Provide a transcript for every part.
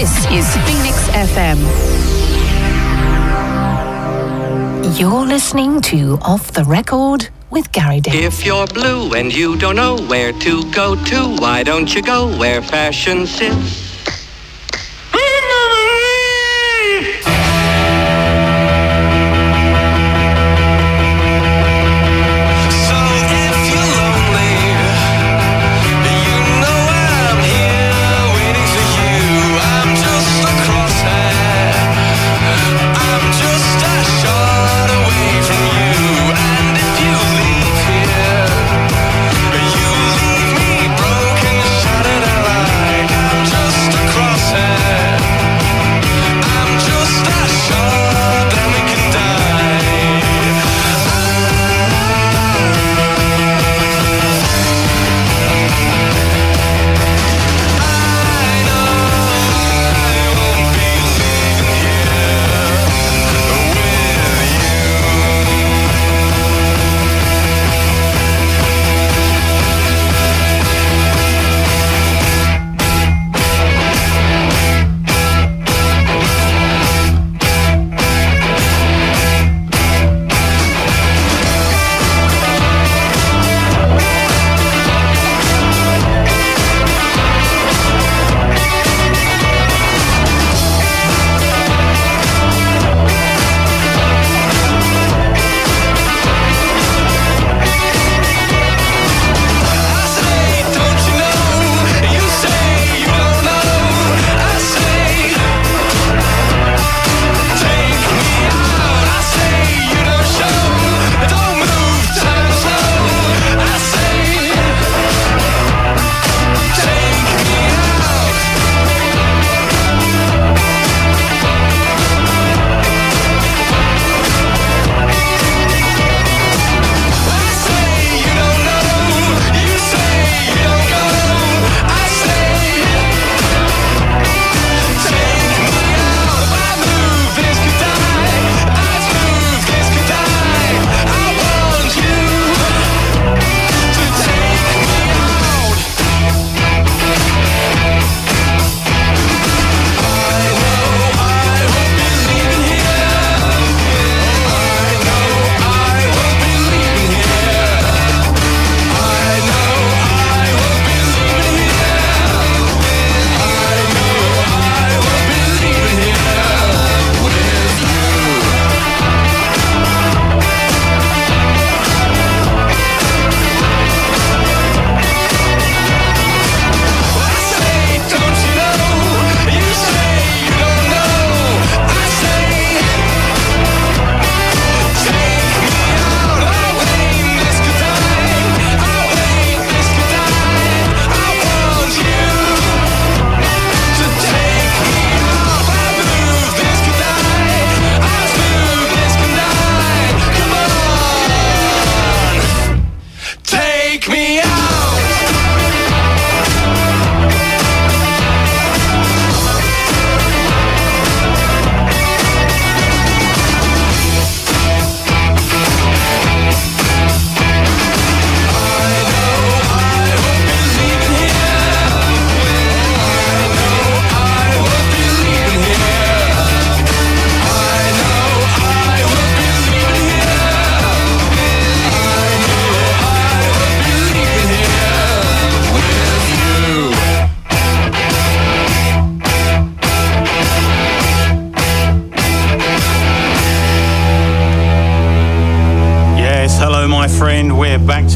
This is Phoenix FM. You're listening to Off the Record with Gary Davis. If you're blue and you don't know where to go to, why don't you go where fashion sits?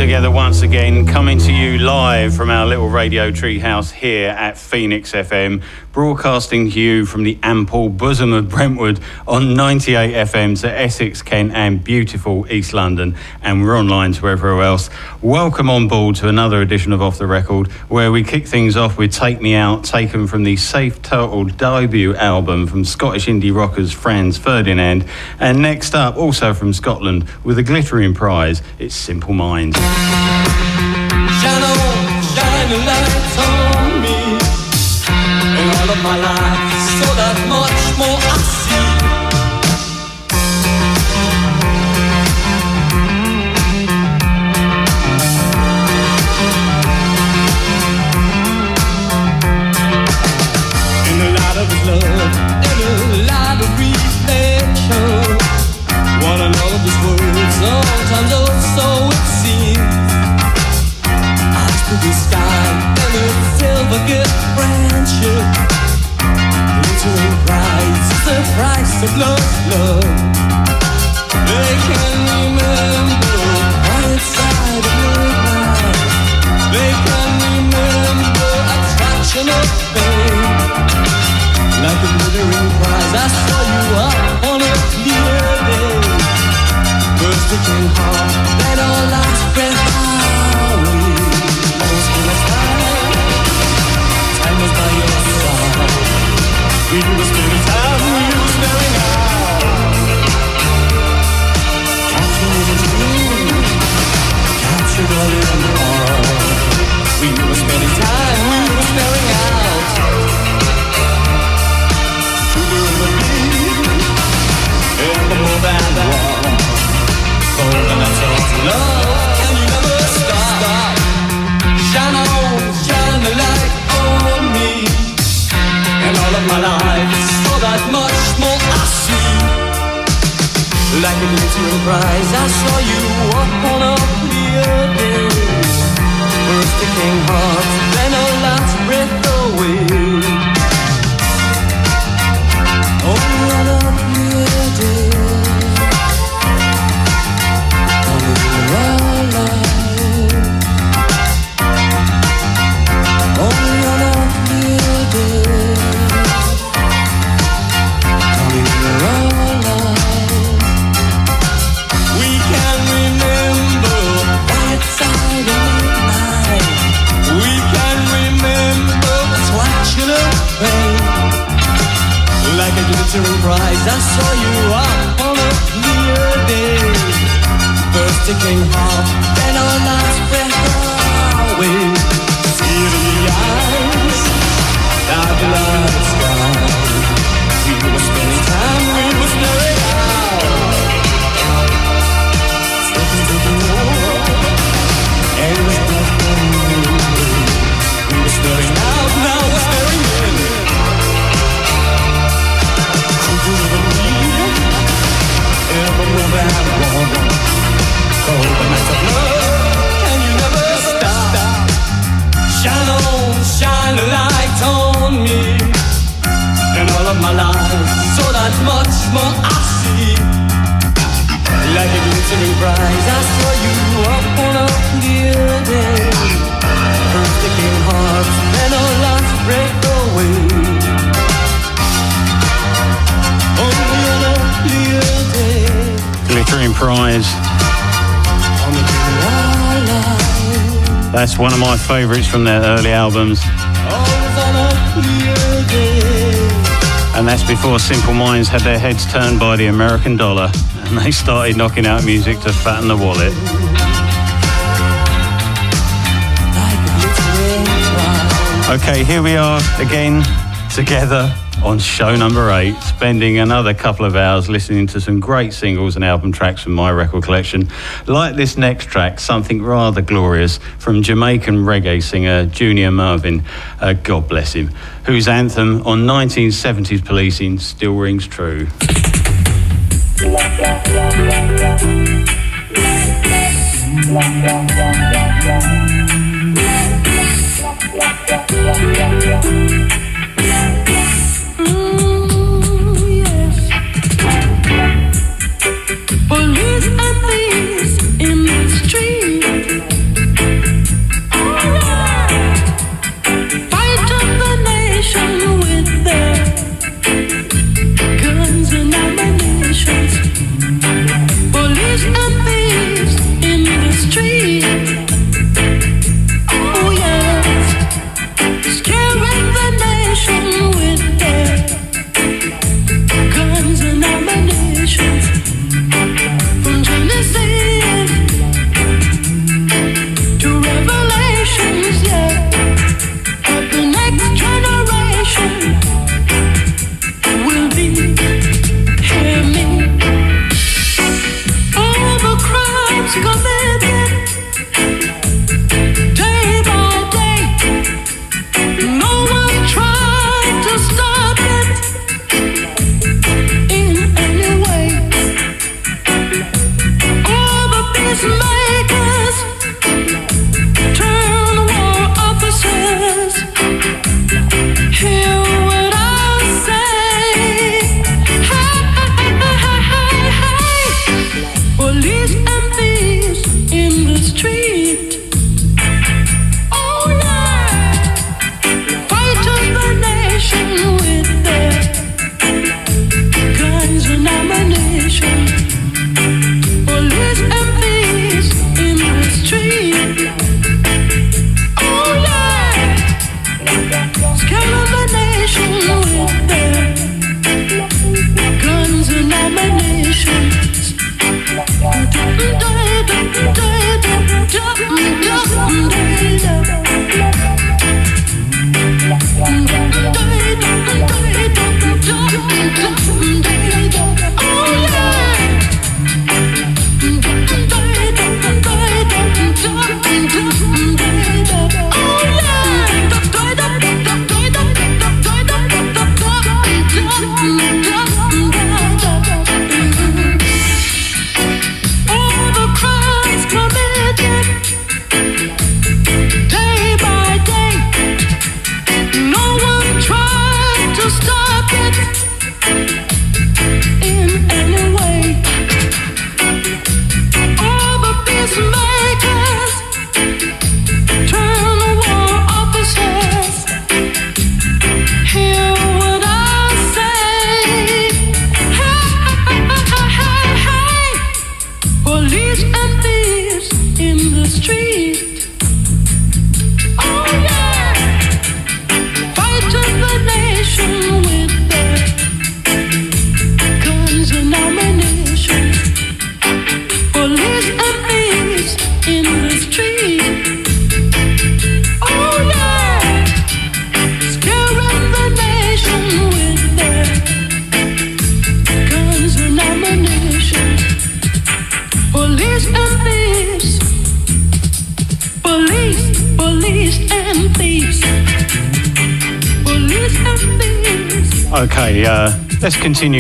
Together once again, coming to you radio treehouse here at Phoenix FM, broadcasting to you from the ample bosom of Brentwood on 98 FM to Essex, Kent, and beautiful East London. And we're online to everywhere else. Welcome on board to another edition of Off the Record, where we kick things off with Take Me Out, taken from the Safe Turtle debut album from Scottish indie rockers Franz Ferdinand. And next up, also from Scotland, with a glittering prize, it's Simple Minds. lightning I saw you up on a clear day. First it came hot, then on night. That's one of my favourites from their early albums. And that's before Simple Minds had their heads turned by the American dollar and they started knocking out music to fatten the wallet. Okay, here we are again together on show number eight, spending another couple of hours listening to some great singles and album tracks from my record collection, like this next track, Something Rather Glorious, from Jamaican reggae singer Junior Murvin, uh, God bless him, whose anthem on 1970s policing still rings true.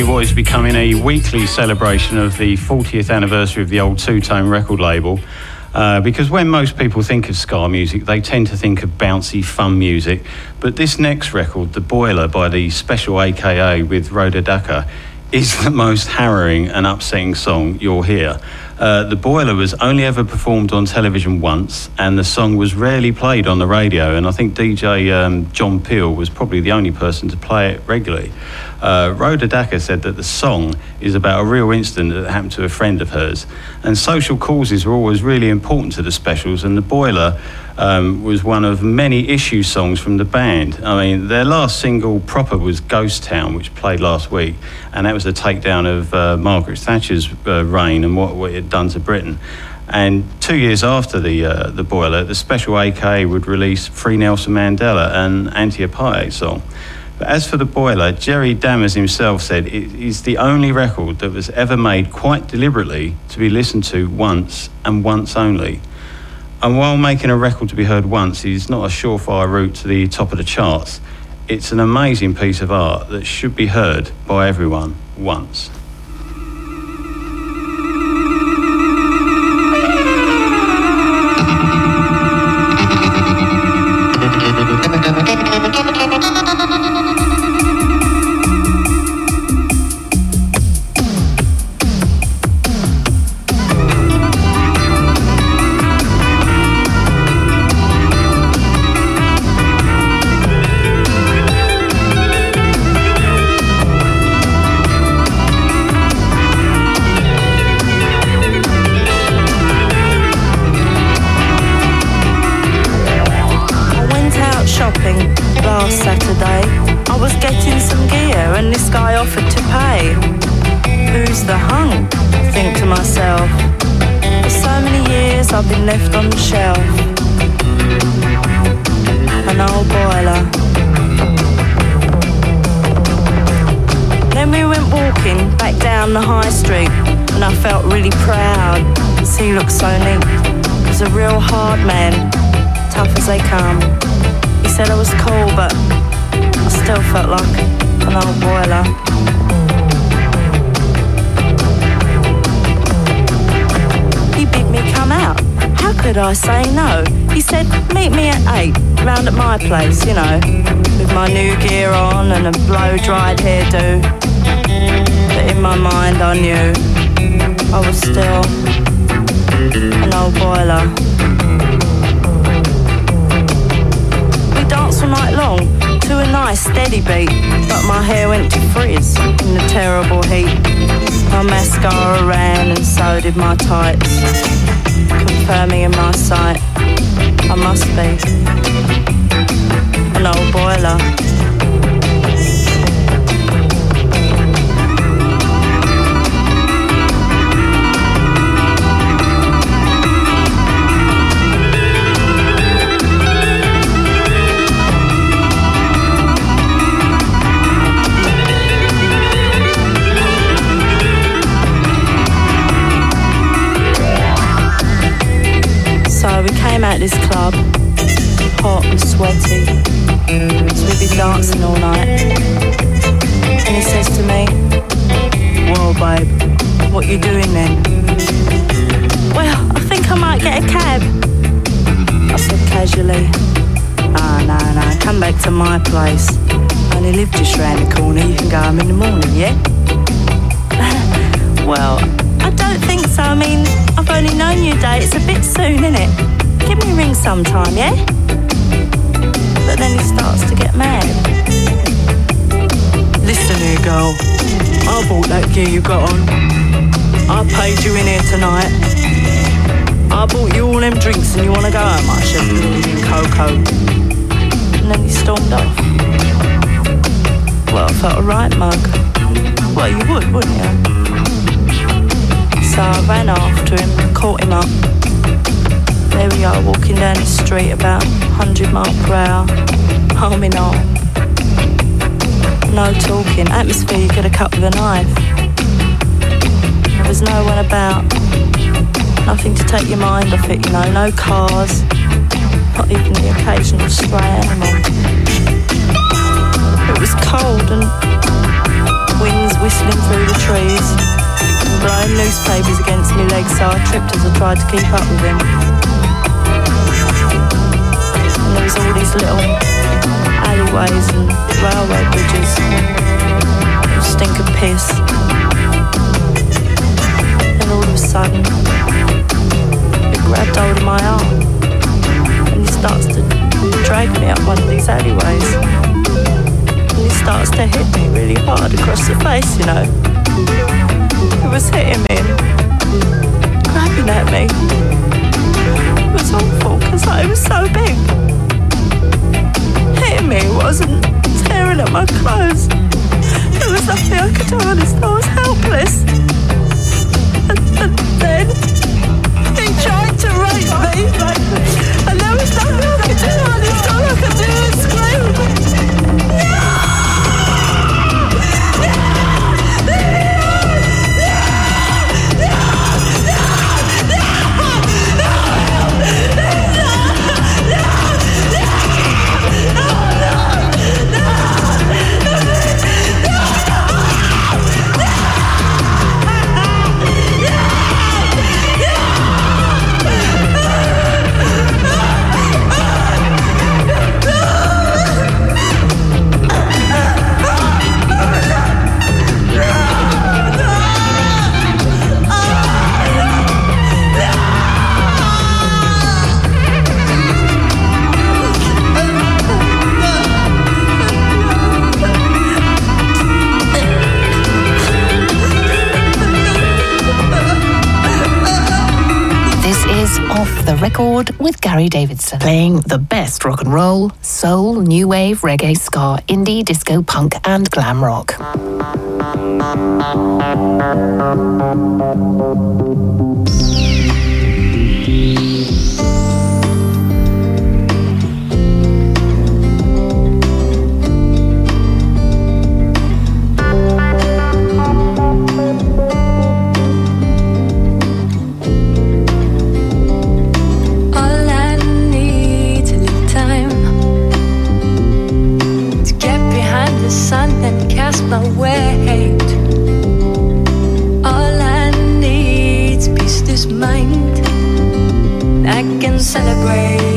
let's what is becoming a weekly celebration of the 40th anniversary of the old two tone record label. Uh, because when most people think of ska music, they tend to think of bouncy, fun music. But this next record, The Boiler by the Special AKA with Rhoda Dakar, is the most harrowing and upsetting song you'll hear. Uh, the Boiler was only ever performed on television once, and the song was rarely played on the radio. And I think DJ um, John Peel was probably the only person to play it regularly. Uh, Rhoda Dakar said that the song is about a real incident that happened to a friend of hers, and social causes were always really important to the specials. And the Boiler um, was one of many issue songs from the band. I mean, their last single proper was Ghost Town, which played last week, and that was a takedown of uh, Margaret Thatcher's uh, reign and what, what it had done to Britain. And two years after the uh, the boiler, the Special AK would release Free Nelson Mandela, an anti-apartheid song. But as for the boiler, Jerry Dammers himself said it is the only record that was ever made quite deliberately to be listened to once and once only. And while making a record to be heard once is not a surefire route to the top of the charts, it's an amazing piece of art that should be heard by everyone once. Down the high street and I felt really proud because he looked so neat. He was a real hard man, tough as they come. He said I was cool, but I still felt like an old boiler. He bid me come out. How could I say no? He said, meet me at eight, round at my place, you know, with my new gear on and a blow-dried hairdo. But in my mind I knew I was still an old boiler. We danced all night long to a nice steady beat, but my hair went to frizz in the terrible heat. My mascara ran and so did my tights, confirming in my sight I must be an old boiler. Out this club, hot and sweaty. So we've been dancing all night. And he says to me, Whoa, babe, what you doing then? Well, I think I might get a cab. I said casually, Ah, no, no, come back to my place. I only live just round the corner. You can go home in the morning, yeah? well, I don't think so. I mean, I've only known you a day. It's a bit soon, isn't it? Give me a ring sometime, yeah? But then he starts to get mad. Listen here, girl. I bought that gear you got on. I paid you in here tonight. I bought you all them drinks and you wanna go home, I said, Coco. And then he stormed off. Well, I felt a right mug. Well, you would, wouldn't you? So I ran after him, caught him up. There we are, walking down the street about 100 mile per hour, arm in. No talking, atmosphere you could have cut with a knife. There was no one about, nothing to take your mind off it, you know, no cars, not even the occasional stray animal. It was cold and Winds whistling through the trees, blowing newspapers against my legs, so I tripped as I tried to keep up with him. And there was all these little alleyways and railway bridges. that Stink of piss. And all of a sudden, he grabbed hold of my arm and he starts to drag me up one of these alleyways. And he starts to hit me really hard across the face, you know. He was hitting me and grabbing at me. It was awful because I was so big. Hitting me wasn't tearing at my clothes. There was nothing I could do, honest. I was helpless. And, and then he tried to rape Davidson, playing the best rock and roll, soul, new wave, reggae, ska, indie, disco, punk, and glam rock. My weight. All I peace this mind. I can celebrate.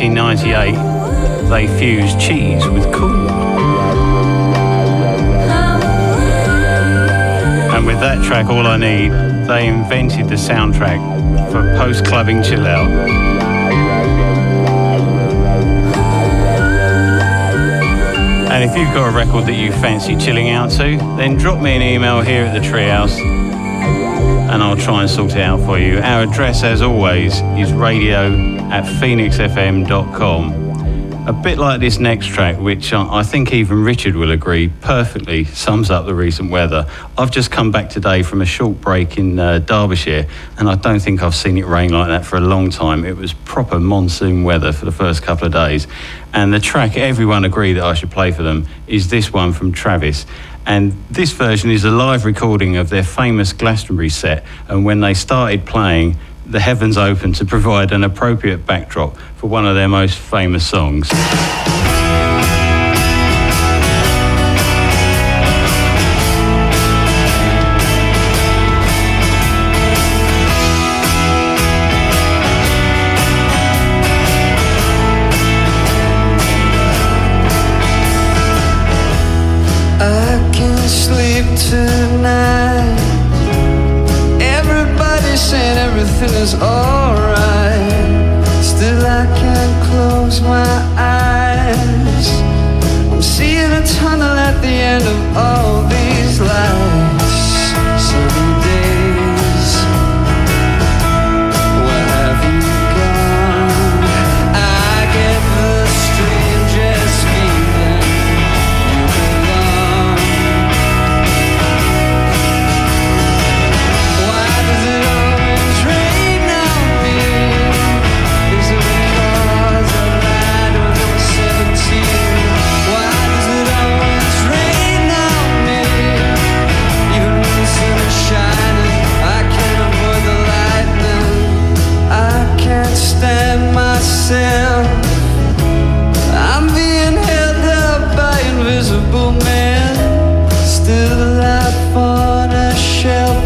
1998, they fused cheese with cool. And with that track, All I Need, they invented the soundtrack for post clubbing chill out. And if you've got a record that you fancy chilling out to, then drop me an email here at the Treehouse and I'll try and sort it out for you. Our address, as always, is radio at phoenixfm.com. A bit like this next track, which uh, I think even Richard will agree perfectly sums up the recent weather. I've just come back today from a short break in uh, Derbyshire, and I don't think I've seen it rain like that for a long time. It was proper monsoon weather for the first couple of days. And the track everyone agreed that I should play for them is this one from Travis. And this version is a live recording of their famous Glastonbury set. And when they started playing, the heavens opened to provide an appropriate backdrop for one of their most famous songs.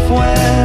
Bueno.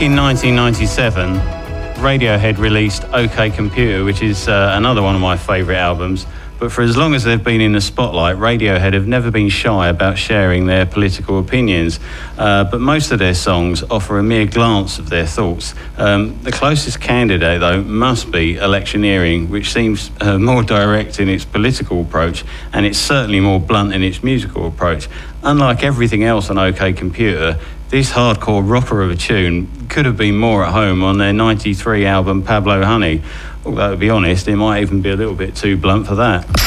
In 1997, Radiohead released OK Computer, which is uh, another one of my favourite albums. But for as long as they've been in the spotlight, Radiohead have never been shy about sharing their political opinions. Uh, but most of their songs offer a mere glance of their thoughts. Um, the closest candidate, though, must be Electioneering, which seems uh, more direct in its political approach, and it's certainly more blunt in its musical approach. Unlike everything else on OK Computer, this hardcore rocker of a tune could have been more at home on their 93 album Pablo Honey. Although, to be honest, it might even be a little bit too blunt for that.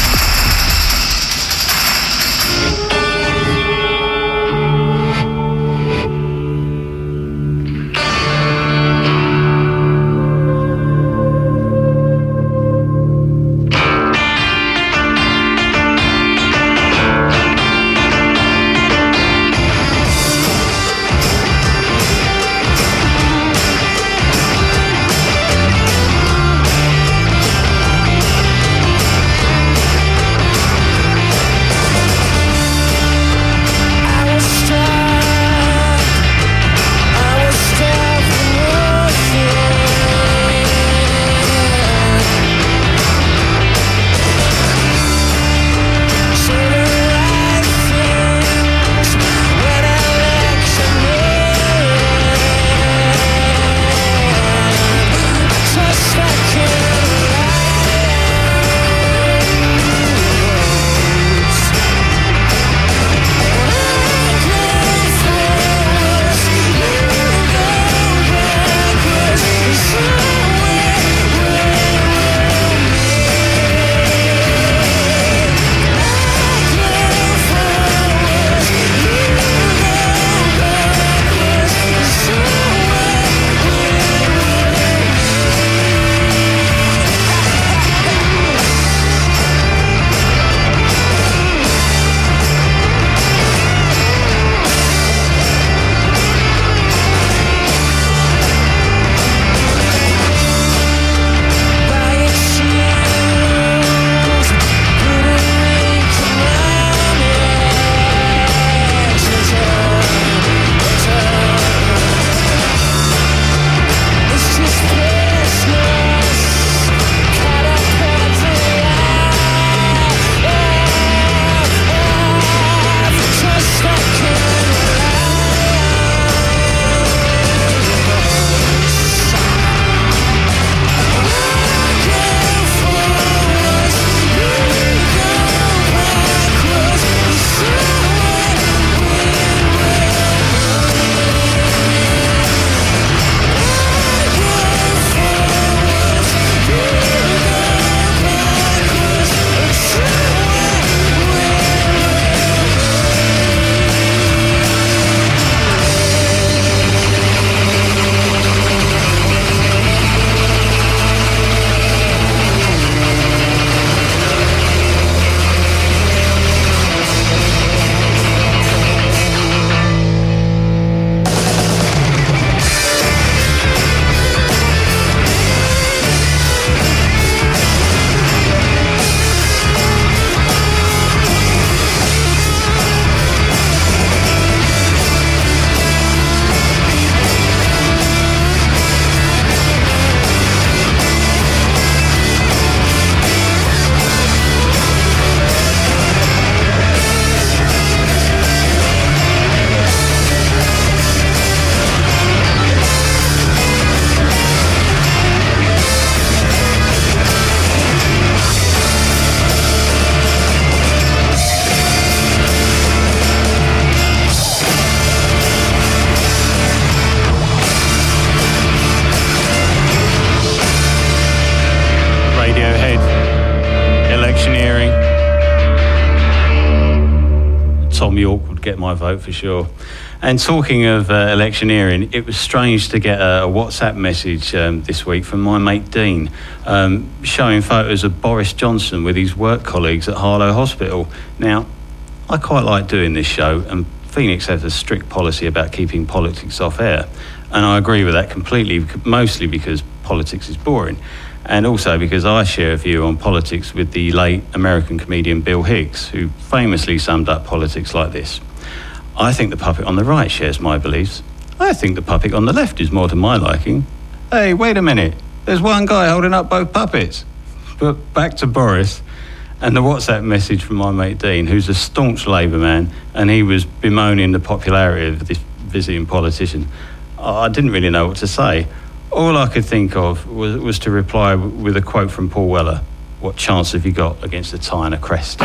Vote for sure. And talking of uh, electioneering, it was strange to get a, a WhatsApp message um, this week from my mate Dean um, showing photos of Boris Johnson with his work colleagues at Harlow Hospital. Now, I quite like doing this show, and Phoenix has a strict policy about keeping politics off air. And I agree with that completely, mostly because politics is boring. And also because I share a view on politics with the late American comedian Bill Hicks, who famously summed up politics like this I think the puppet on the right shares my beliefs. I think the puppet on the left is more to my liking. Hey, wait a minute. There's one guy holding up both puppets. But back to Boris and the WhatsApp message from my mate Dean, who's a staunch Labour man, and he was bemoaning the popularity of this visiting politician. I didn't really know what to say. All I could think of was, was to reply with a quote from Paul Weller What chance have you got against a tie and a crest?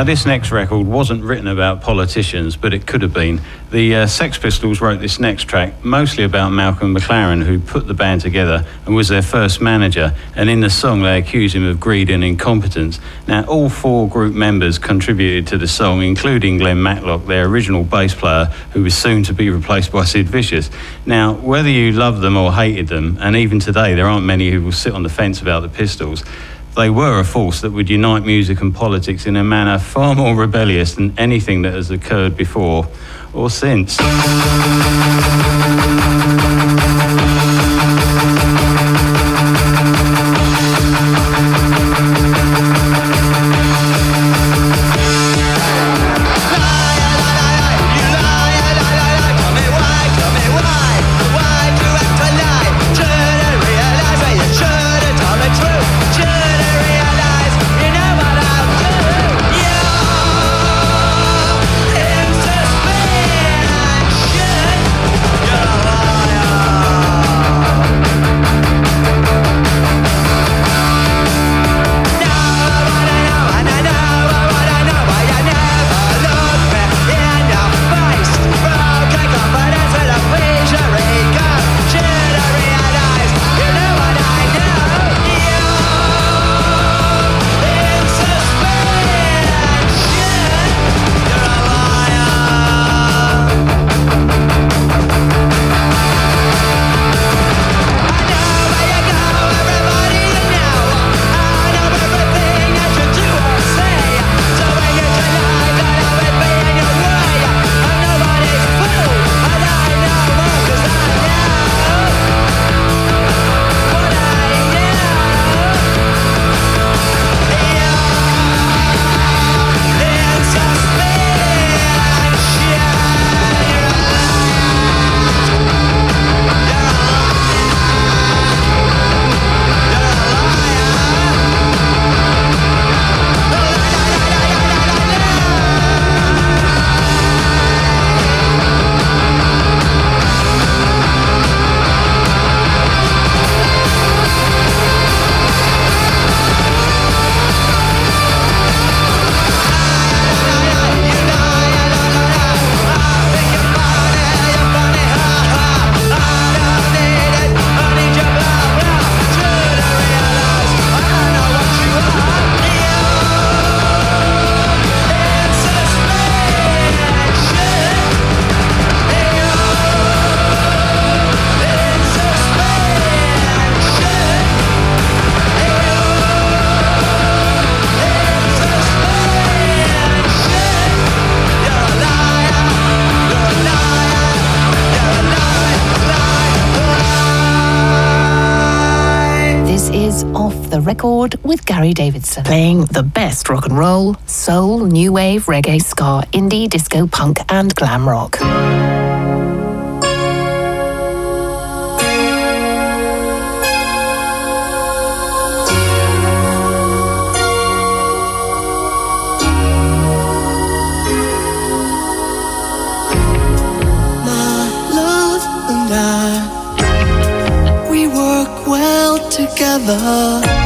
Now, this next record wasn't written about politicians, but it could have been. The uh, Sex Pistols wrote this next track mostly about Malcolm McLaren, who put the band together and was their first manager. And in the song, they accuse him of greed and incompetence. Now, all four group members contributed to the song, including Glenn Matlock, their original bass player, who was soon to be replaced by Sid Vicious. Now, whether you loved them or hated them, and even today, there aren't many who will sit on the fence about the Pistols. They were a force that would unite music and politics in a manner far more rebellious than anything that has occurred before or since. Davidson, playing the best rock and roll, soul, new wave, reggae, ska, indie, disco, punk, and glam rock. Together,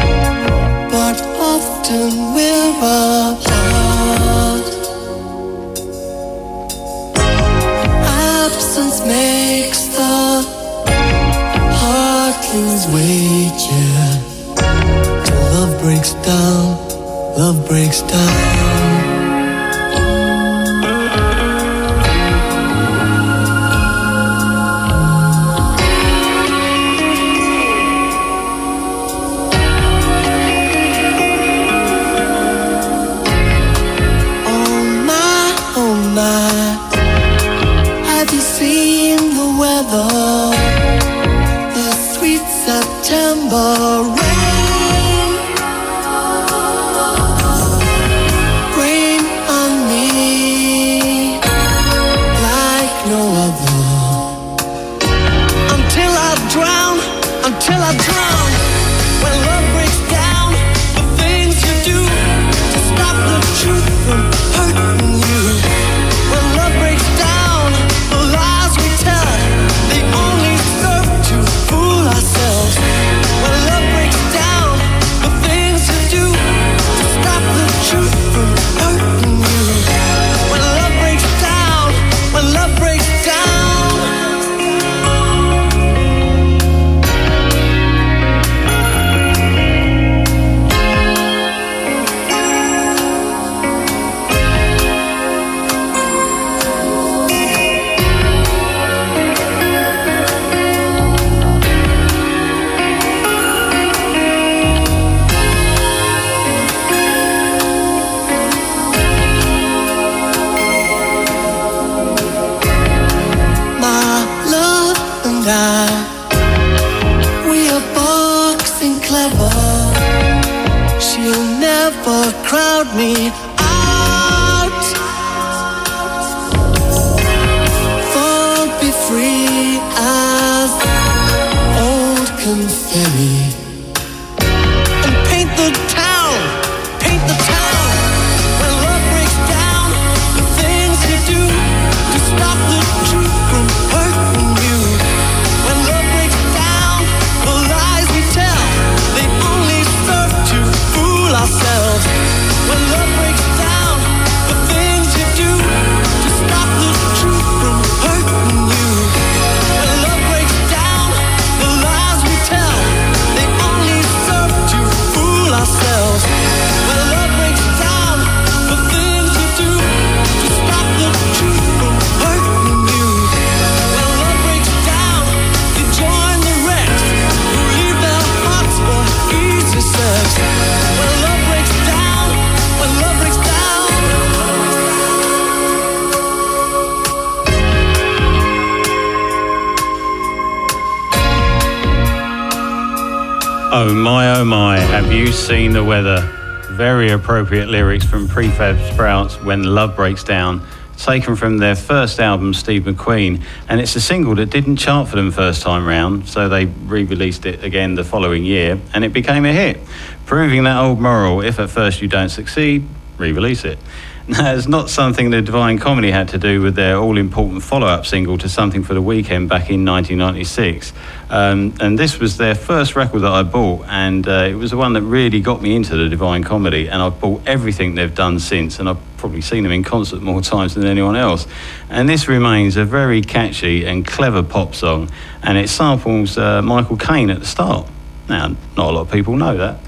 seen the weather? Very appropriate lyrics from Prefab Sprouts when Love Breaks Down, taken from their first album, Steve McQueen. And it's a single that didn't chart for them first time round, so they re released it again the following year, and it became a hit, proving that old moral if at first you don't succeed, re release it. Now, it's not something the Divine Comedy had to do with their all important follow up single to Something for the Weekend back in 1996. Um, and this was their first record that I bought, and uh, it was the one that really got me into the Divine Comedy. And I've bought everything they've done since, and I've probably seen them in concert more times than anyone else. And this remains a very catchy and clever pop song, and it samples uh, Michael Caine at the start. Now, not a lot of people know that.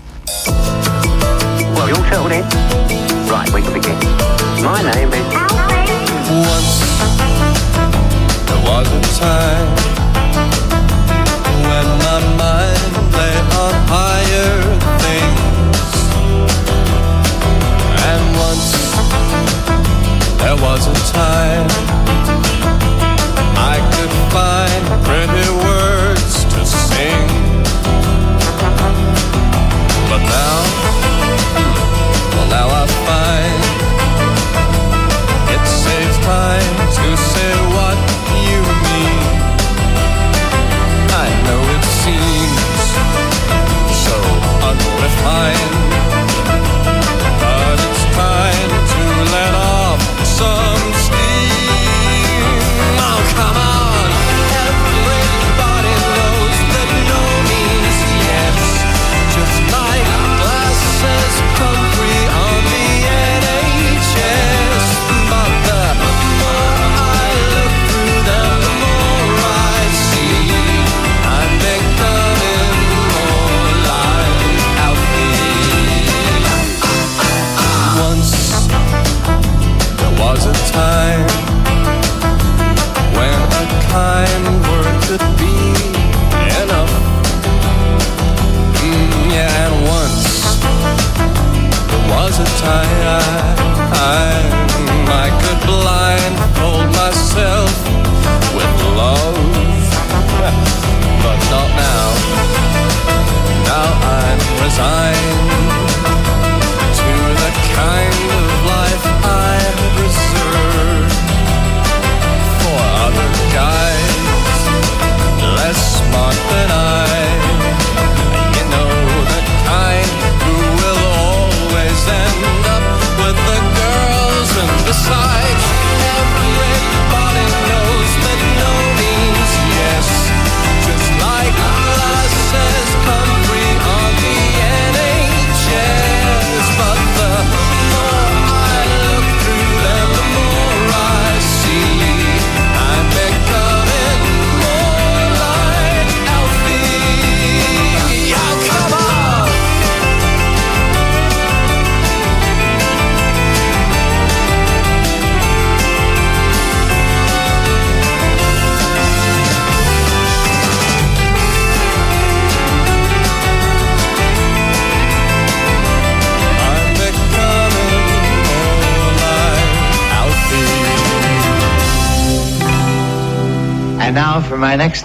Well, you all settled in? Right, we can begin. My name is... Once there was a time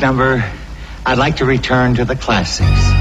number, I'd like to return to the classics.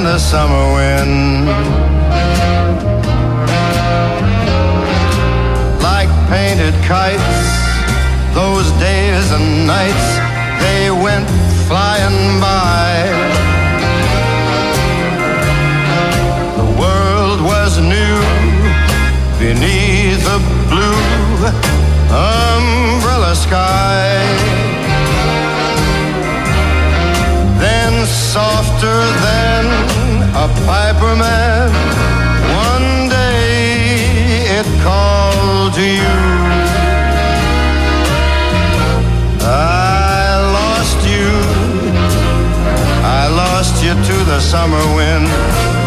and the summer wind. Like painted kites, those days and nights, they went flying by. The world was new beneath a blue umbrella sky. Then softer piper man, one day it called to you. I lost you, I lost you to the summer wind.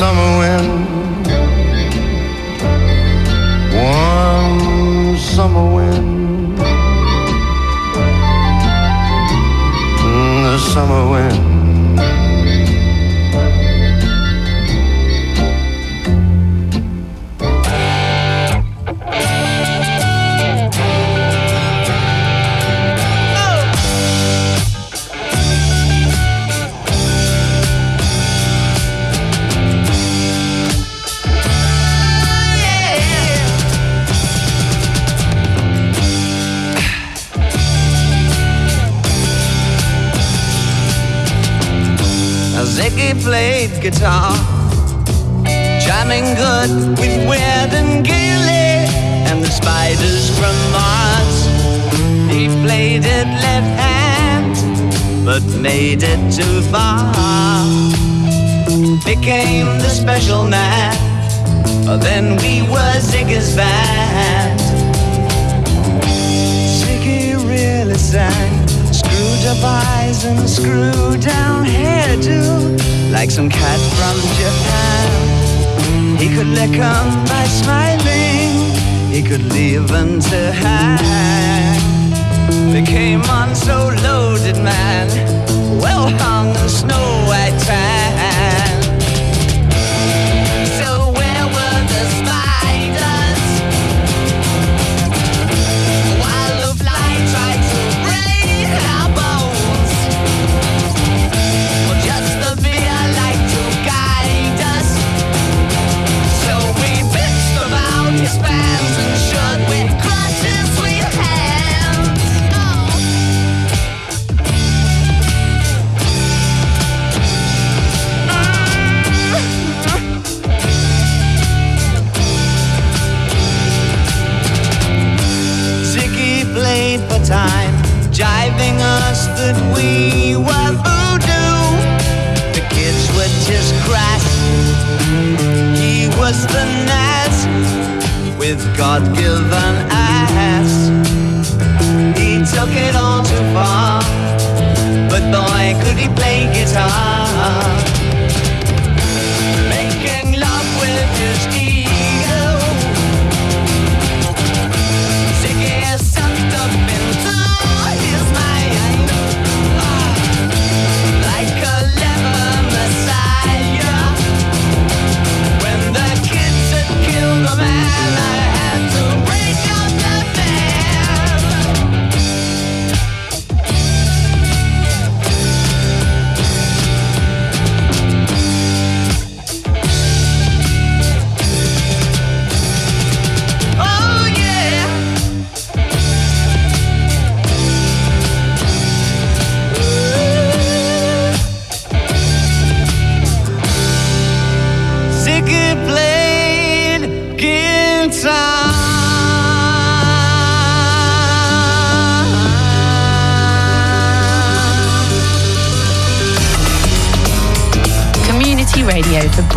Summer wind. Guitar, jamming good with Weird and Gilly and the spiders from Mars. He played it left hand, but made it too far. Became the special man, oh, then we were Ziggy's band. Ziggy really sang. Up eyes and screw down hairdo like some cat from Japan. He could lick 'em by smiling, he could leave them to hang. They came on so loaded, man, well hung in snow white tan. Jiving us that we were voodoo. The kids were just crass. He was the Naz with God-given ass. He took it all too far, but boy, could he play guitar.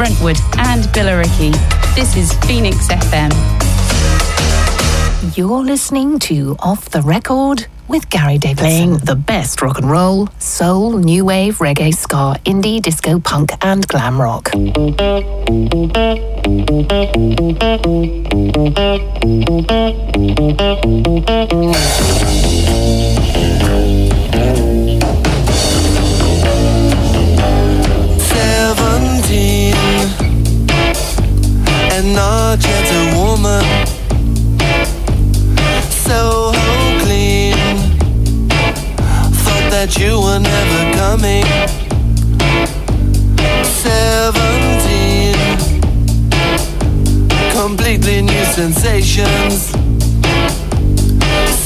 Brentwood and Billericay. This is Phoenix FM. You're listening to Off the Record with Gary Davidson. Playing the best rock and roll, soul, new wave, reggae, ska, indie, disco, punk, and glam rock. A woman. So clean. Thought that you were never coming. Seventeen, completely new sensations.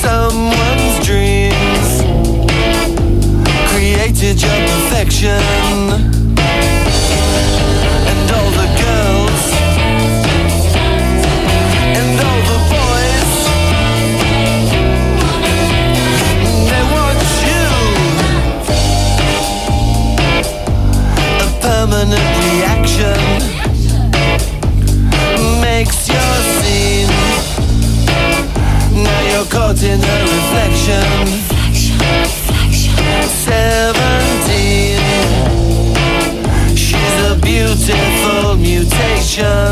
Someone's dreams created your perfection caught in her reflection Seventeen She's a beautiful mutation.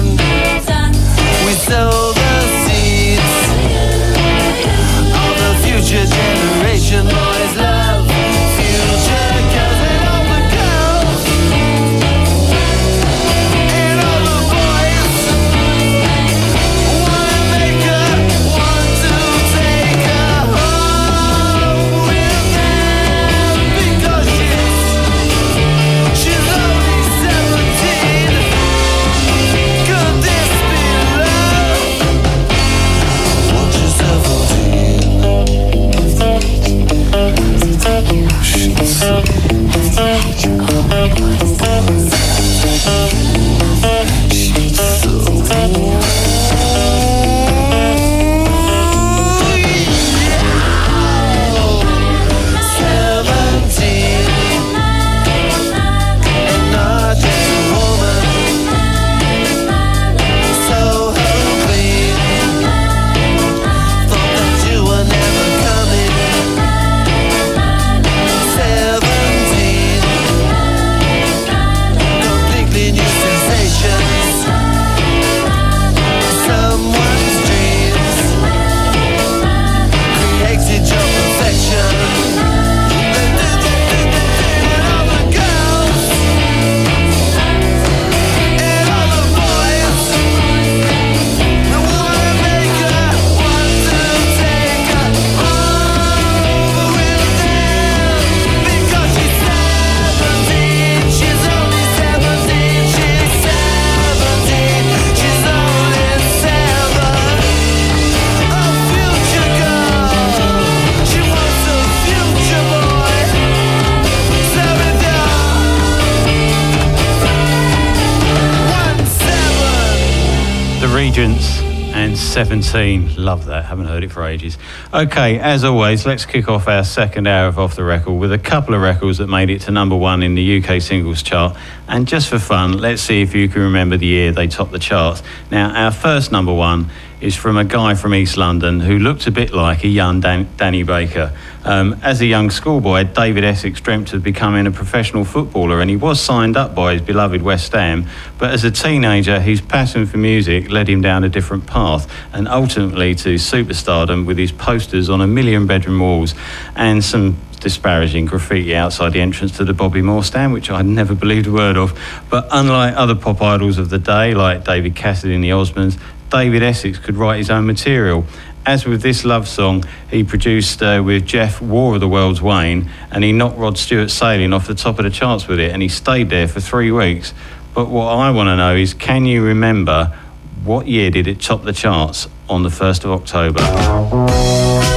17. Love that. Haven't heard it for ages. Okay, as always, let's kick off our second hour of Off the Record with a couple of records that made it to number one in the UK singles chart. And just for fun, let's see if you can remember the year they topped the charts. Now, our first number one is from a guy from East London who looked a bit like a young Dan- Danny Baker. Um, as a young schoolboy, David Essex dreamt of becoming a professional footballer and he was signed up by his beloved West Ham. But as a teenager, his passion for music led him down a different path and ultimately to superstardom with his posters on a million bedroom walls and some disparaging graffiti outside the entrance to the Bobby Moore stand, which I'd never believed a word of. But unlike other pop idols of the day, like David Cassidy and the Osmonds, David Essex could write his own material. As with this love song, he produced uh, with Jeff War of the World's Wayne, and he knocked Rod Stewart sailing off the top of the charts with it, and he stayed there for three weeks. But what I want to know is, can you remember what year did it top the charts on the 1st of October?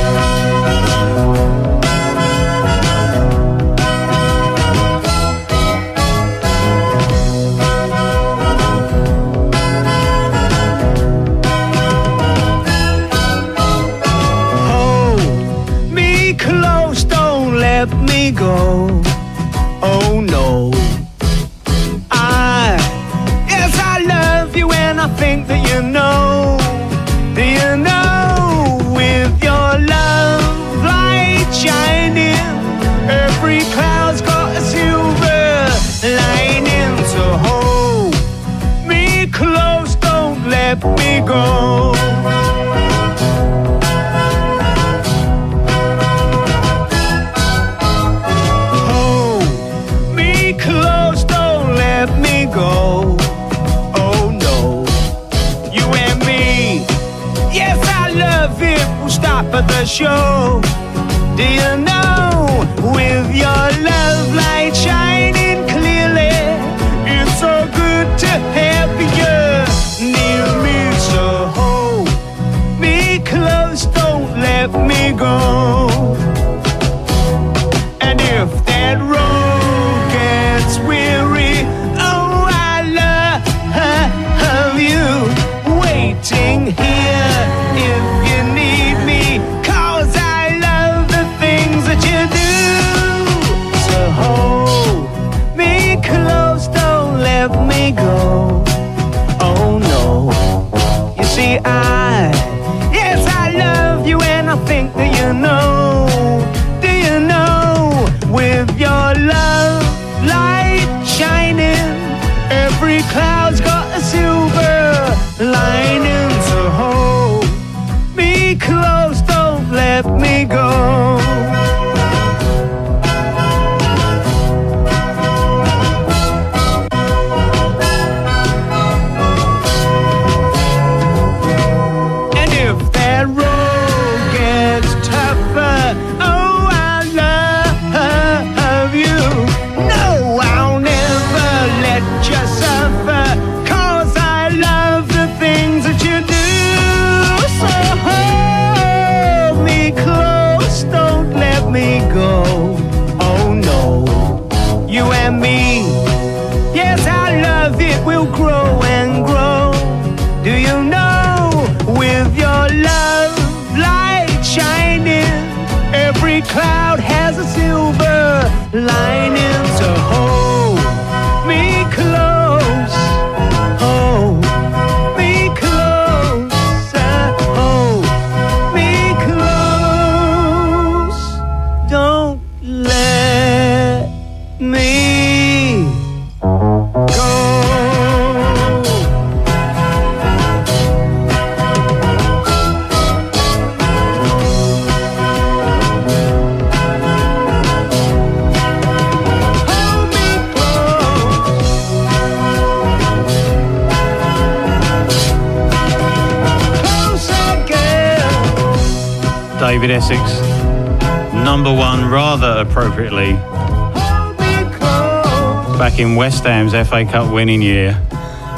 West Ham's FA Cup winning year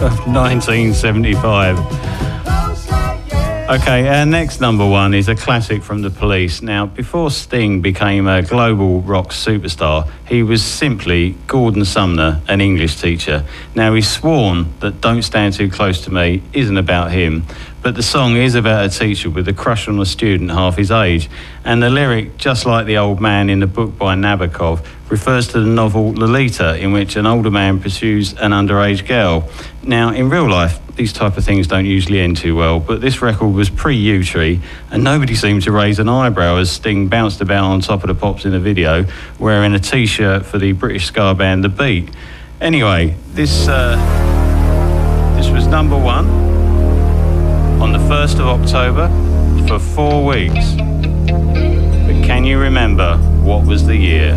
of 1975. Okay, our next number one is a classic from the police. Now, before Sting became a global rock superstar, he was simply Gordon Sumner, an English teacher. Now, he's sworn that Don't Stand Too Close to Me isn't about him, but the song is about a teacher with a crush on a student half his age. And the lyric, just like the old man in the book by Nabokov, refers to the novel Lolita, in which an older man pursues an underage girl. Now, in real life, these type of things don't usually end too well, but this record was pre-Yewtree, and nobody seemed to raise an eyebrow as Sting bounced about on top of the pops in the video, wearing a T-shirt for the British ska band The Beat. Anyway, this uh, this was number one on the first of October for four weeks. But can you remember what was the year?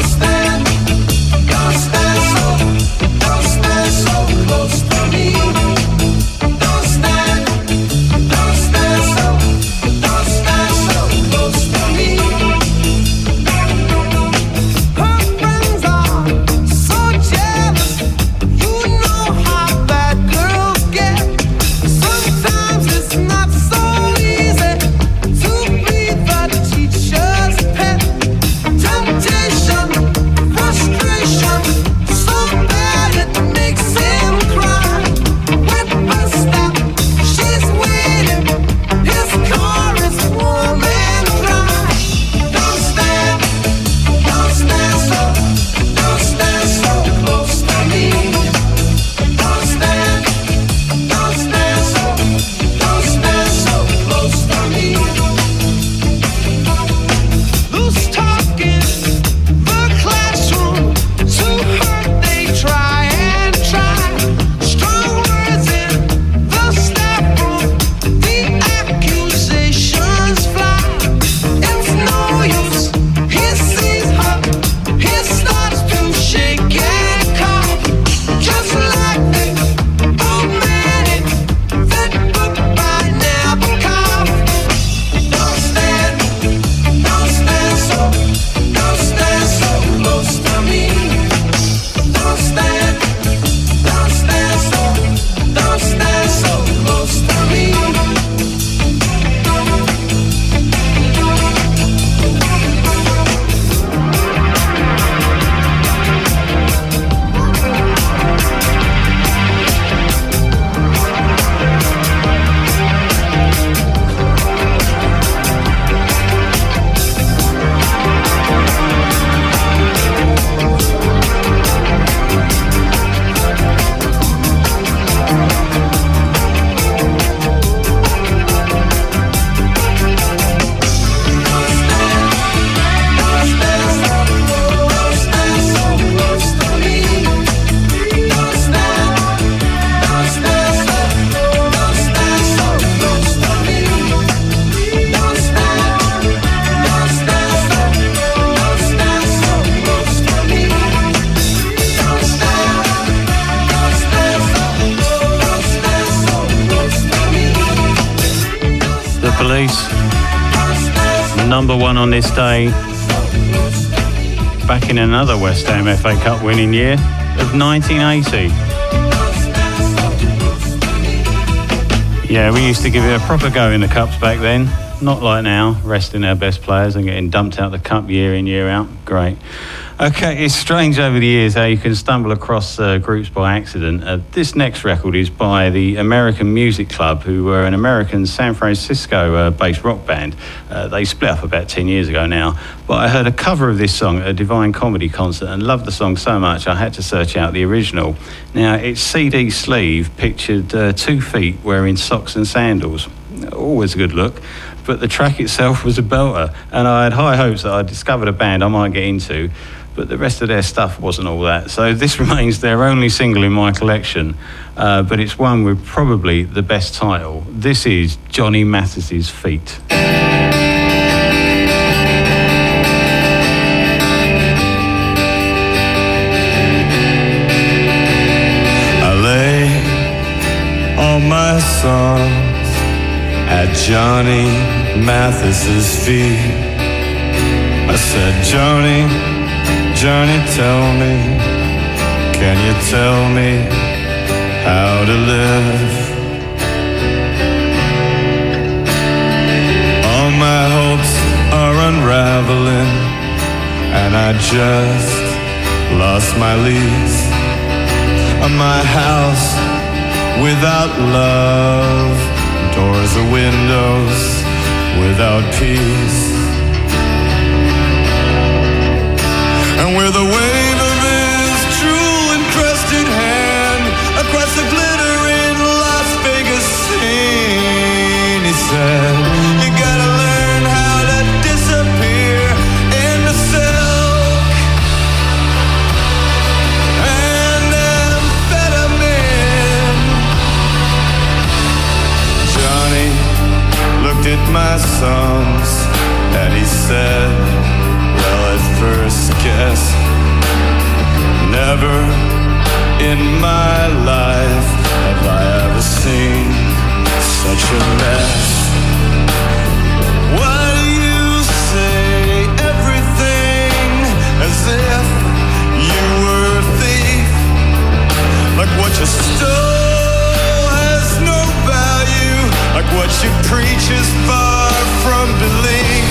Don't stand so, don't stand so FA Cup winning year of 1980. Yeah, we used to give it a proper go in the cups back then. not like now, resting our best players and getting dumped out the cup year in, year out. Great. Okay, it's strange over the years how you can stumble across uh, groups by accident. Uh, this next record is by the American Music Club, who were an American San Francisco uh, based rock band. Uh, they split up about 10 years ago now. But I heard a cover of this song at a Divine Comedy concert and loved the song so much I had to search out the original. Now, its CD sleeve pictured uh, two feet wearing socks and sandals. Always a good look. But the track itself was a belter, and I had high hopes that I'd discovered a band I might get into but the rest of their stuff wasn't all that. So this remains their only single in my collection, uh, but it's one with probably the best title. This is Johnny Mathis's Feet. Songs at Johnny Mathis's feet. I said, Johnny, Johnny, tell me, can you tell me how to live? All my hopes are unraveling, and I just lost my lease on my house without love, doors or windows without peace. And with a wave of his drool encrusted hand across the glittering Las Vegas scene, he said, my songs and he said, Well, at first guess, never in my life have I ever seen such a mess. Why do you say everything as if you were a thief? Like what you stole what you preach is far from belief.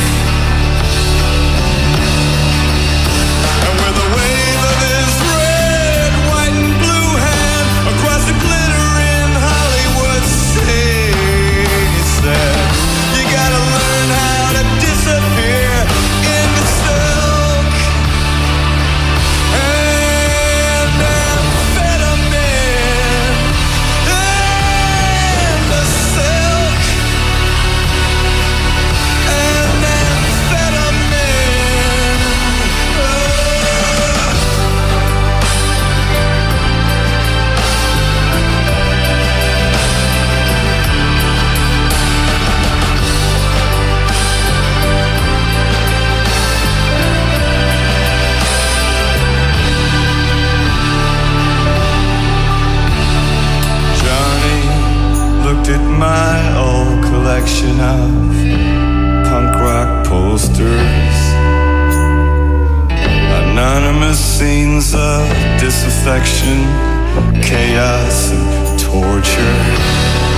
Scenes of disaffection, chaos, and torture.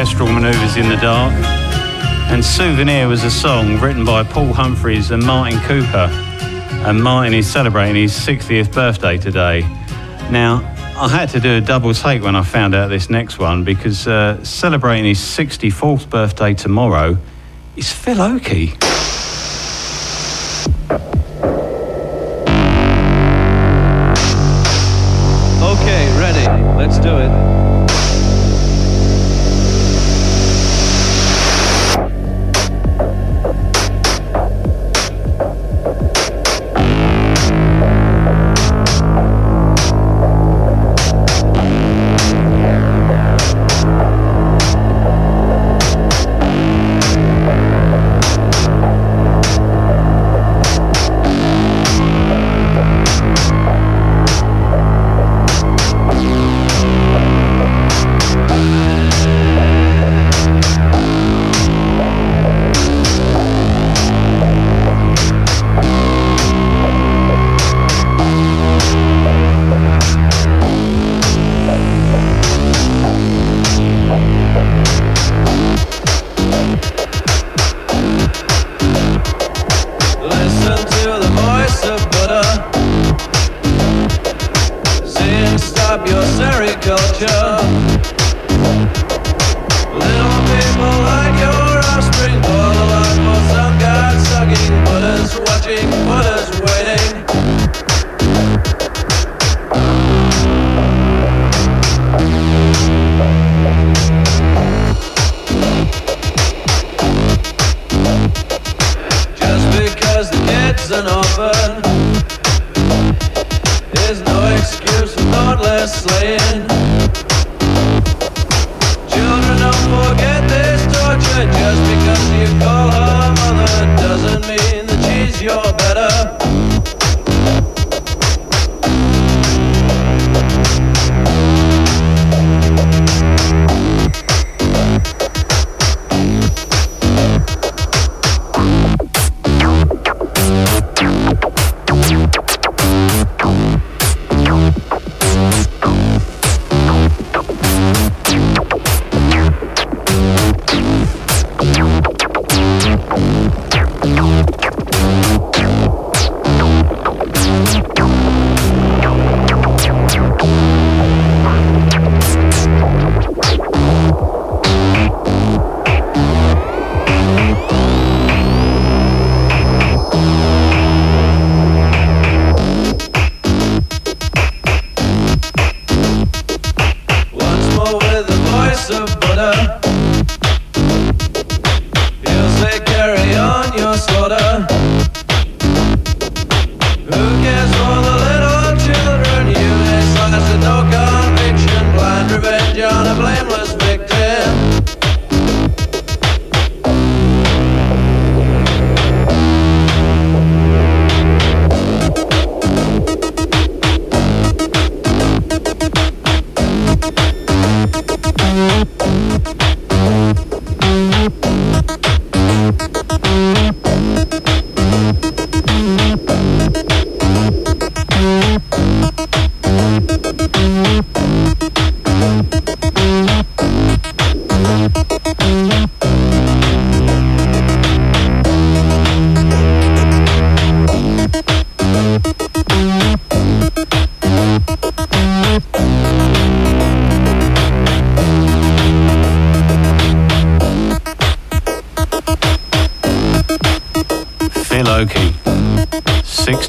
Orchestral Manoeuvres in the Dark. And Souvenir was a song written by Paul Humphreys and Martin Cooper. And Martin is celebrating his 60th birthday today. Now, I had to do a double take when I found out this next one because uh, celebrating his 64th birthday tomorrow is Phil Oakey.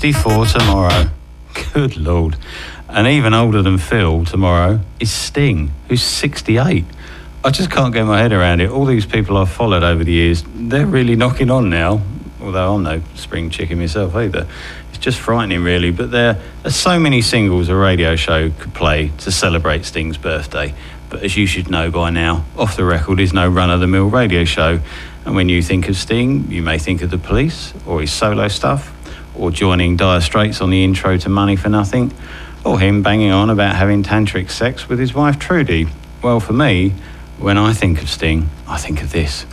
64 tomorrow. Good lord. And even older than Phil tomorrow is Sting, who's 68. I just can't get my head around it. All these people I've followed over the years, they're really knocking on now. Although I'm no spring chicken myself either. It's just frightening, really. But there are so many singles a radio show could play to celebrate Sting's birthday. But as you should know by now, Off the Record is no run of the mill radio show. And when you think of Sting, you may think of the police or his solo stuff, or joining Dire Straits on the intro to Money for Nothing, or him banging on about having tantric sex with his wife Trudy. Well, for me, when I think of Sting, I think of this.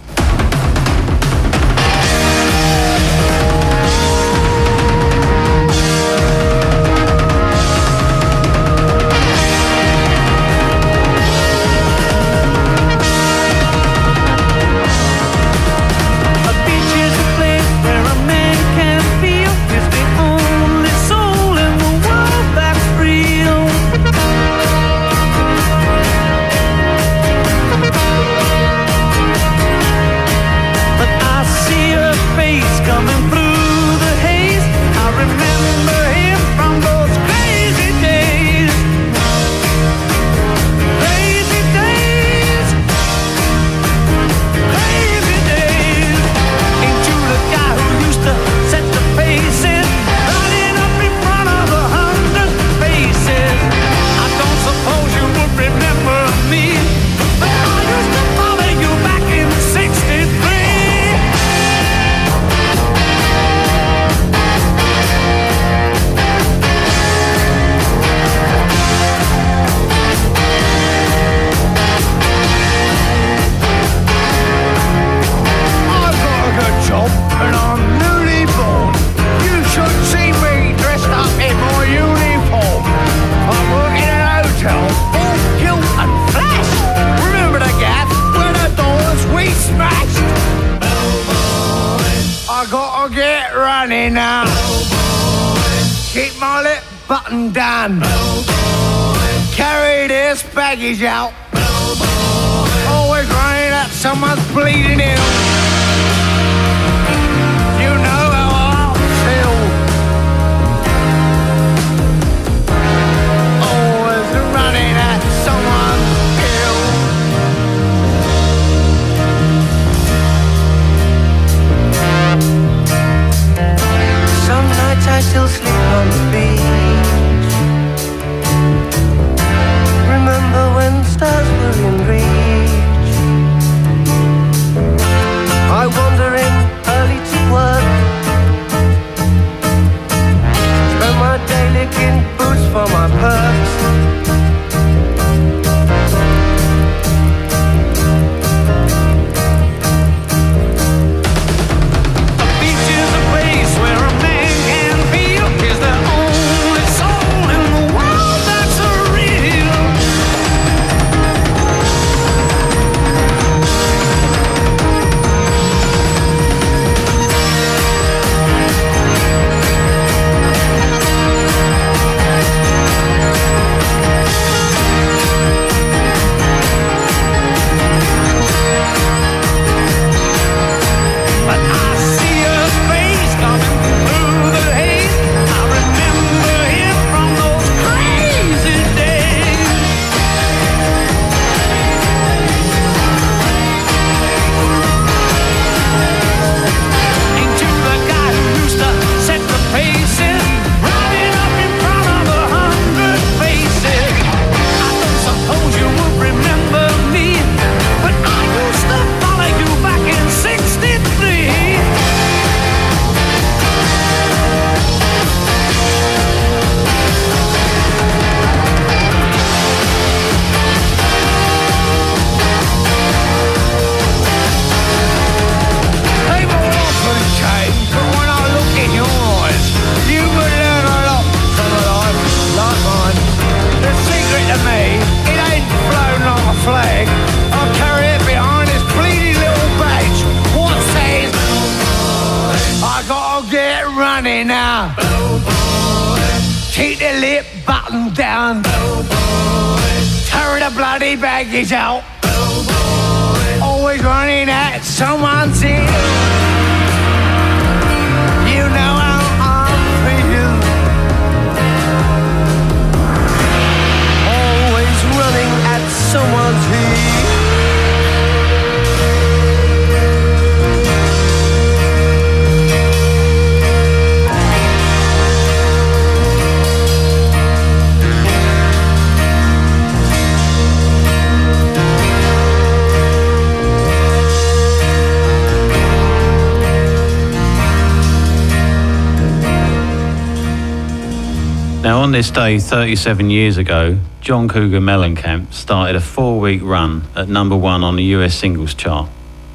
this day 37 years ago, John Cougar Mellencamp started a four week run at number one on the US singles chart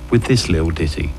with this little ditty.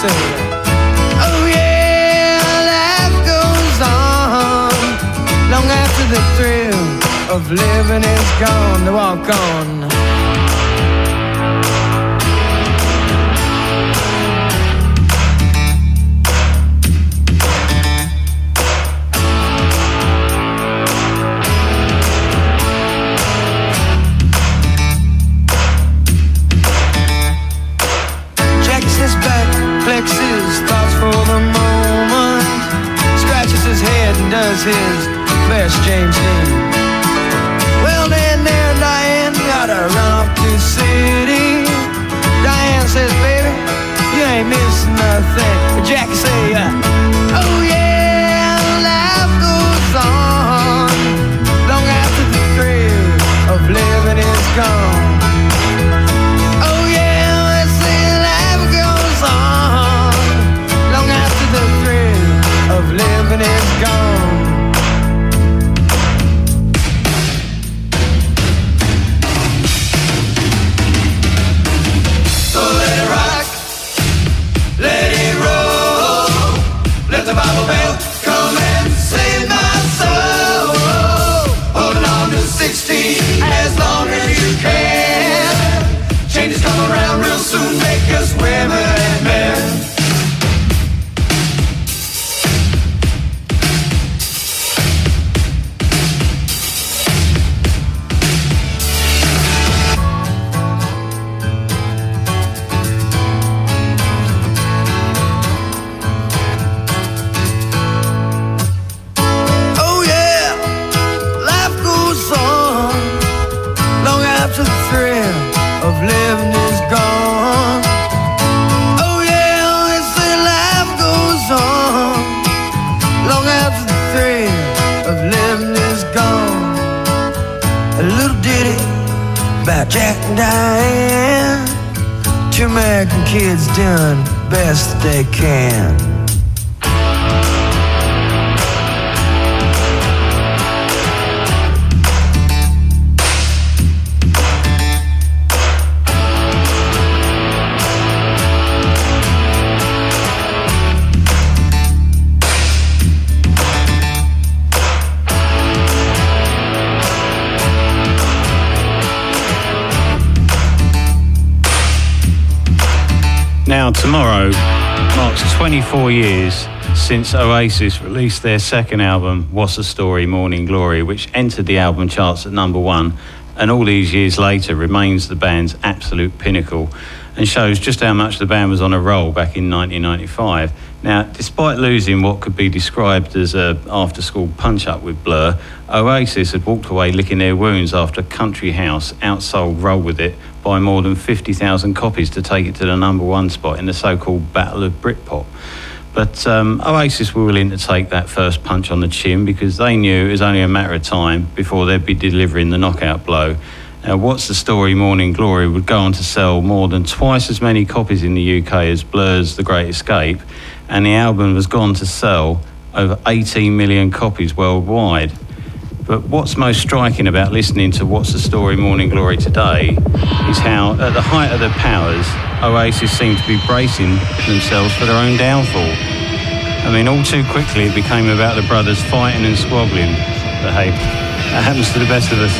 sing. Oh yeah, life goes on long after the thrill of living is gone. To walk on. His best James Dean. Well, then there Diane gotta run off to city. Diane says, baby, you ain't missing nothing. Kids doing best they can. Now, tomorrow marks 24 years since Oasis released their second album, What's the Story Morning Glory, which entered the album charts at number one, and all these years later remains the band's absolute pinnacle and shows just how much the band was on a roll back in 1995. Now, despite losing what could be described as a after-school punch-up with Blur, Oasis had walked away licking their wounds after Country House outsold Roll With It by more than 50,000 copies to take it to the number one spot in the so-called Battle of Britpop. But um, Oasis were willing to take that first punch on the chin because they knew it was only a matter of time before they'd be delivering the knockout blow. Now, What's the Story Morning Glory would go on to sell more than twice as many copies in the UK as Blur's The Great Escape, and the album has gone to sell over 18 million copies worldwide. But what's most striking about listening to What's the Story Morning Glory today is how, at the height of their powers, Oasis seem to be bracing themselves for their own downfall. I mean, all too quickly it became about the brothers fighting and squabbling. But hey, that happens to the best of us.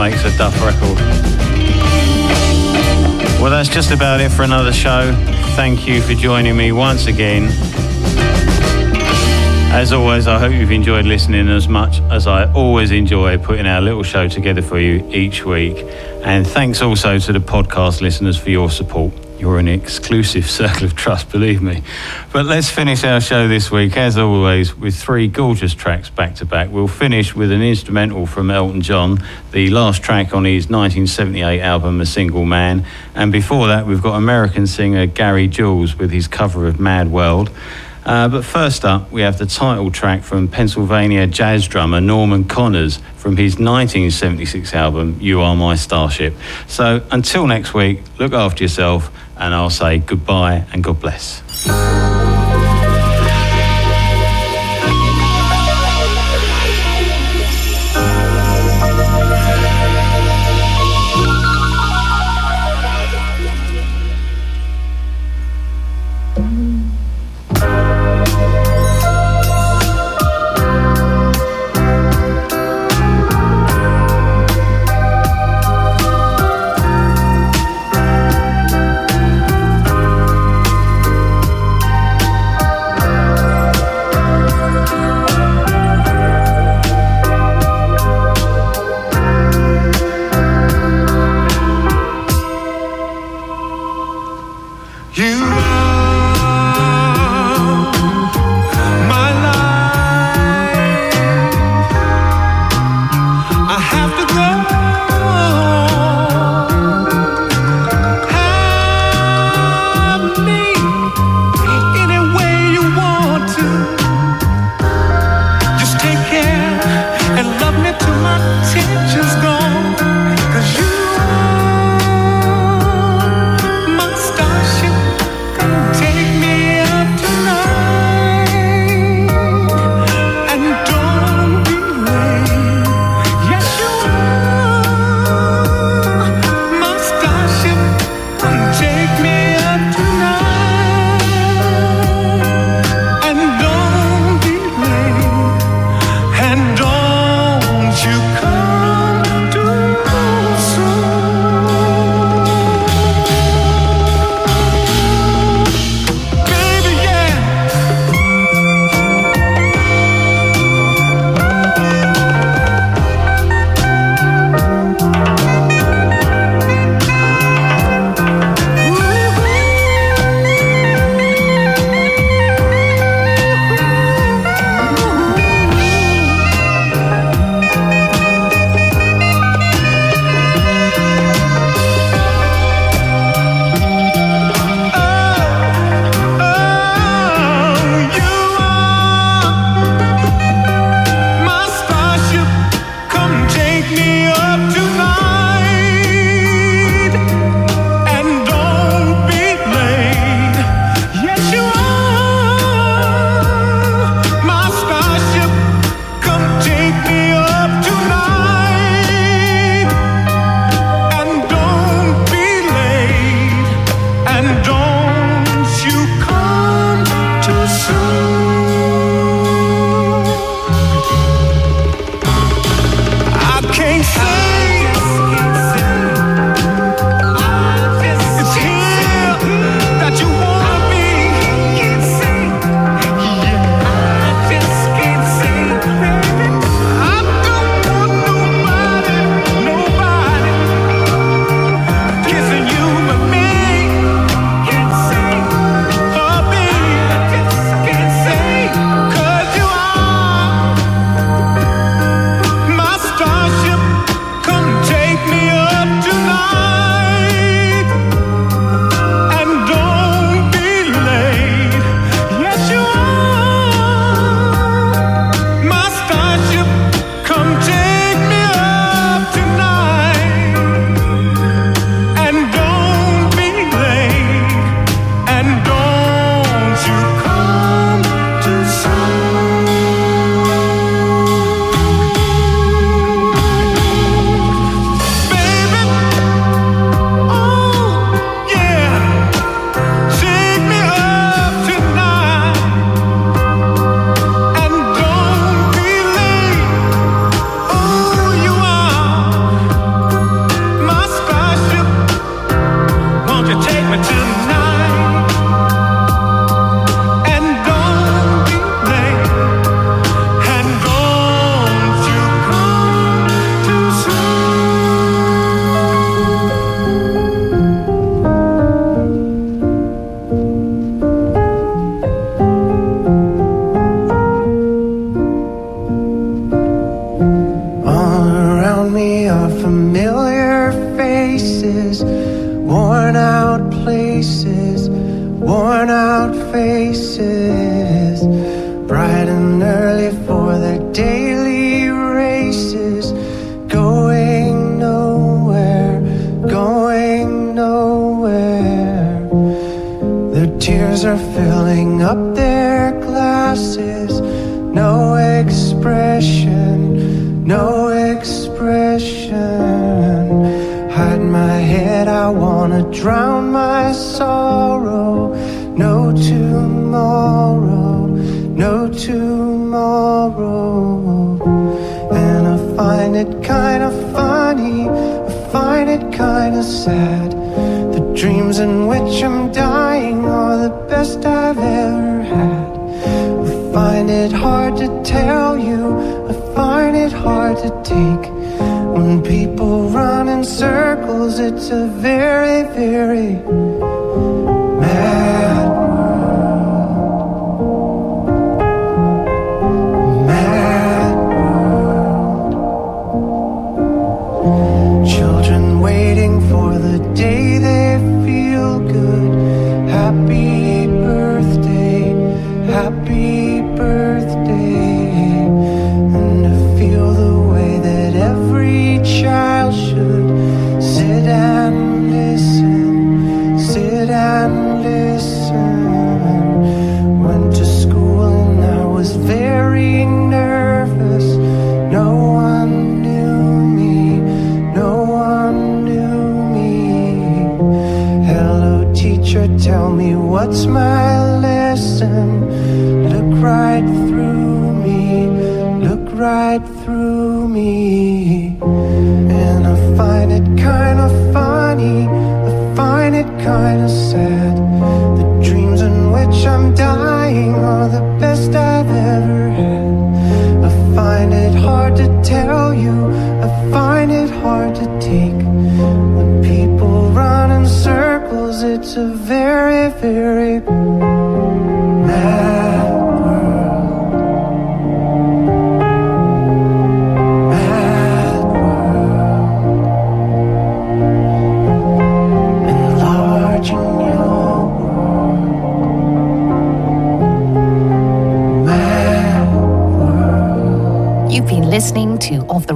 Makes a duff record. Well, that's just about it for another show. Thank you for joining me once again. As always, I hope you've enjoyed listening as much as I always enjoy putting our little show together for you each week. And thanks also to the podcast listeners for your support. You're an exclusive circle of trust, believe me. But let's finish our show this week, as always, with three gorgeous tracks back to back. We'll finish with an instrumental from Elton John, the last track on his 1978 album, A Single Man. And before that, we've got American singer Gary Jules with his cover of Mad World. Uh, but first up, we have the title track from Pennsylvania jazz drummer Norman Connors from his 1976 album, You Are My Starship. So until next week, look after yourself, and I'll say goodbye and God bless. find it hard to tell you, I find it hard to take. When people run in circles, it's a very, very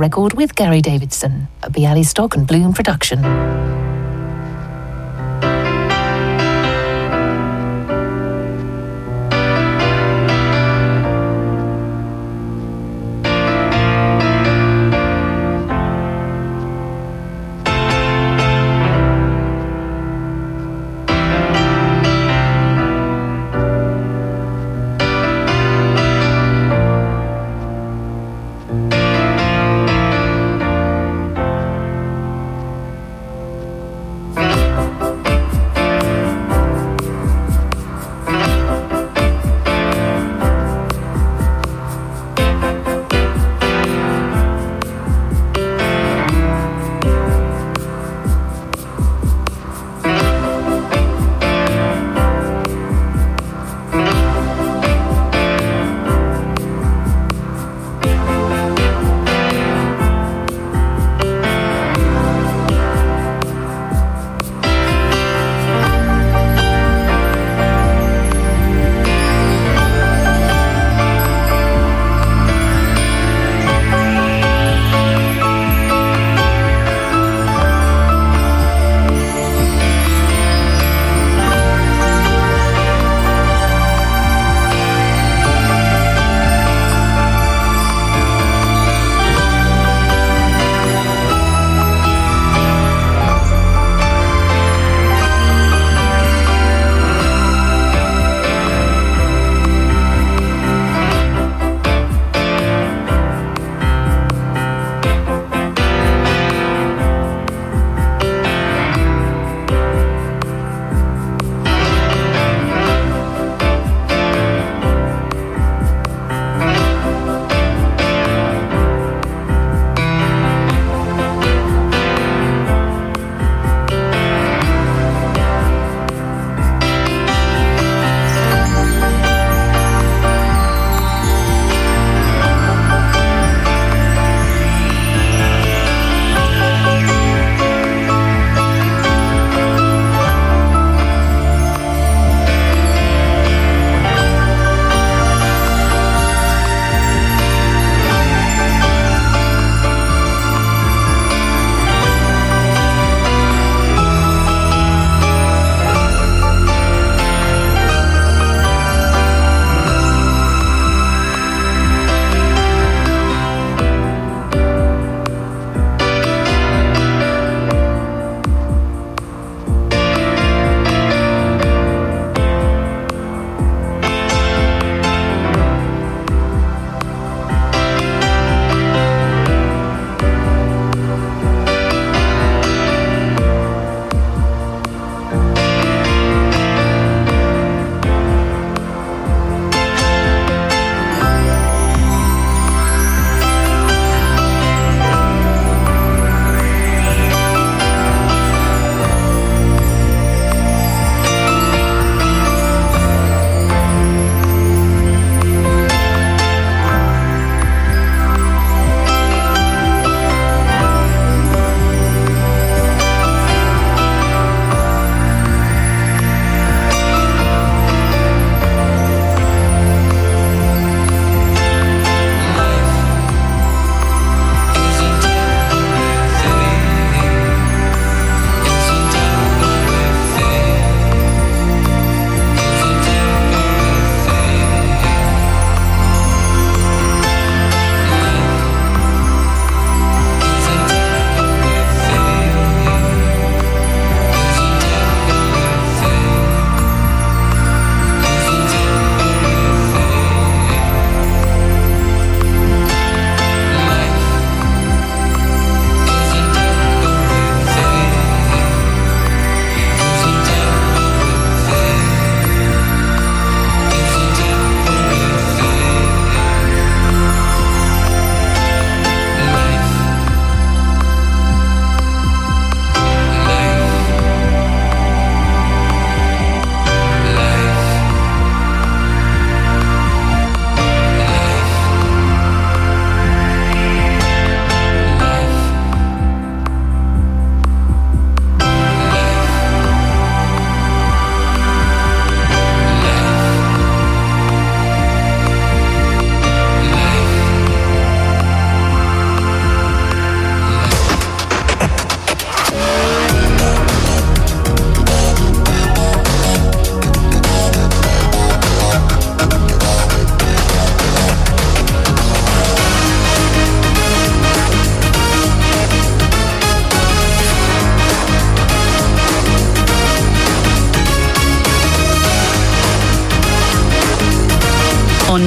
record with Gary Davidson, a Bialystock and Bloom production.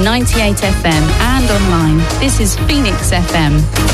98 FM and online. This is Phoenix FM.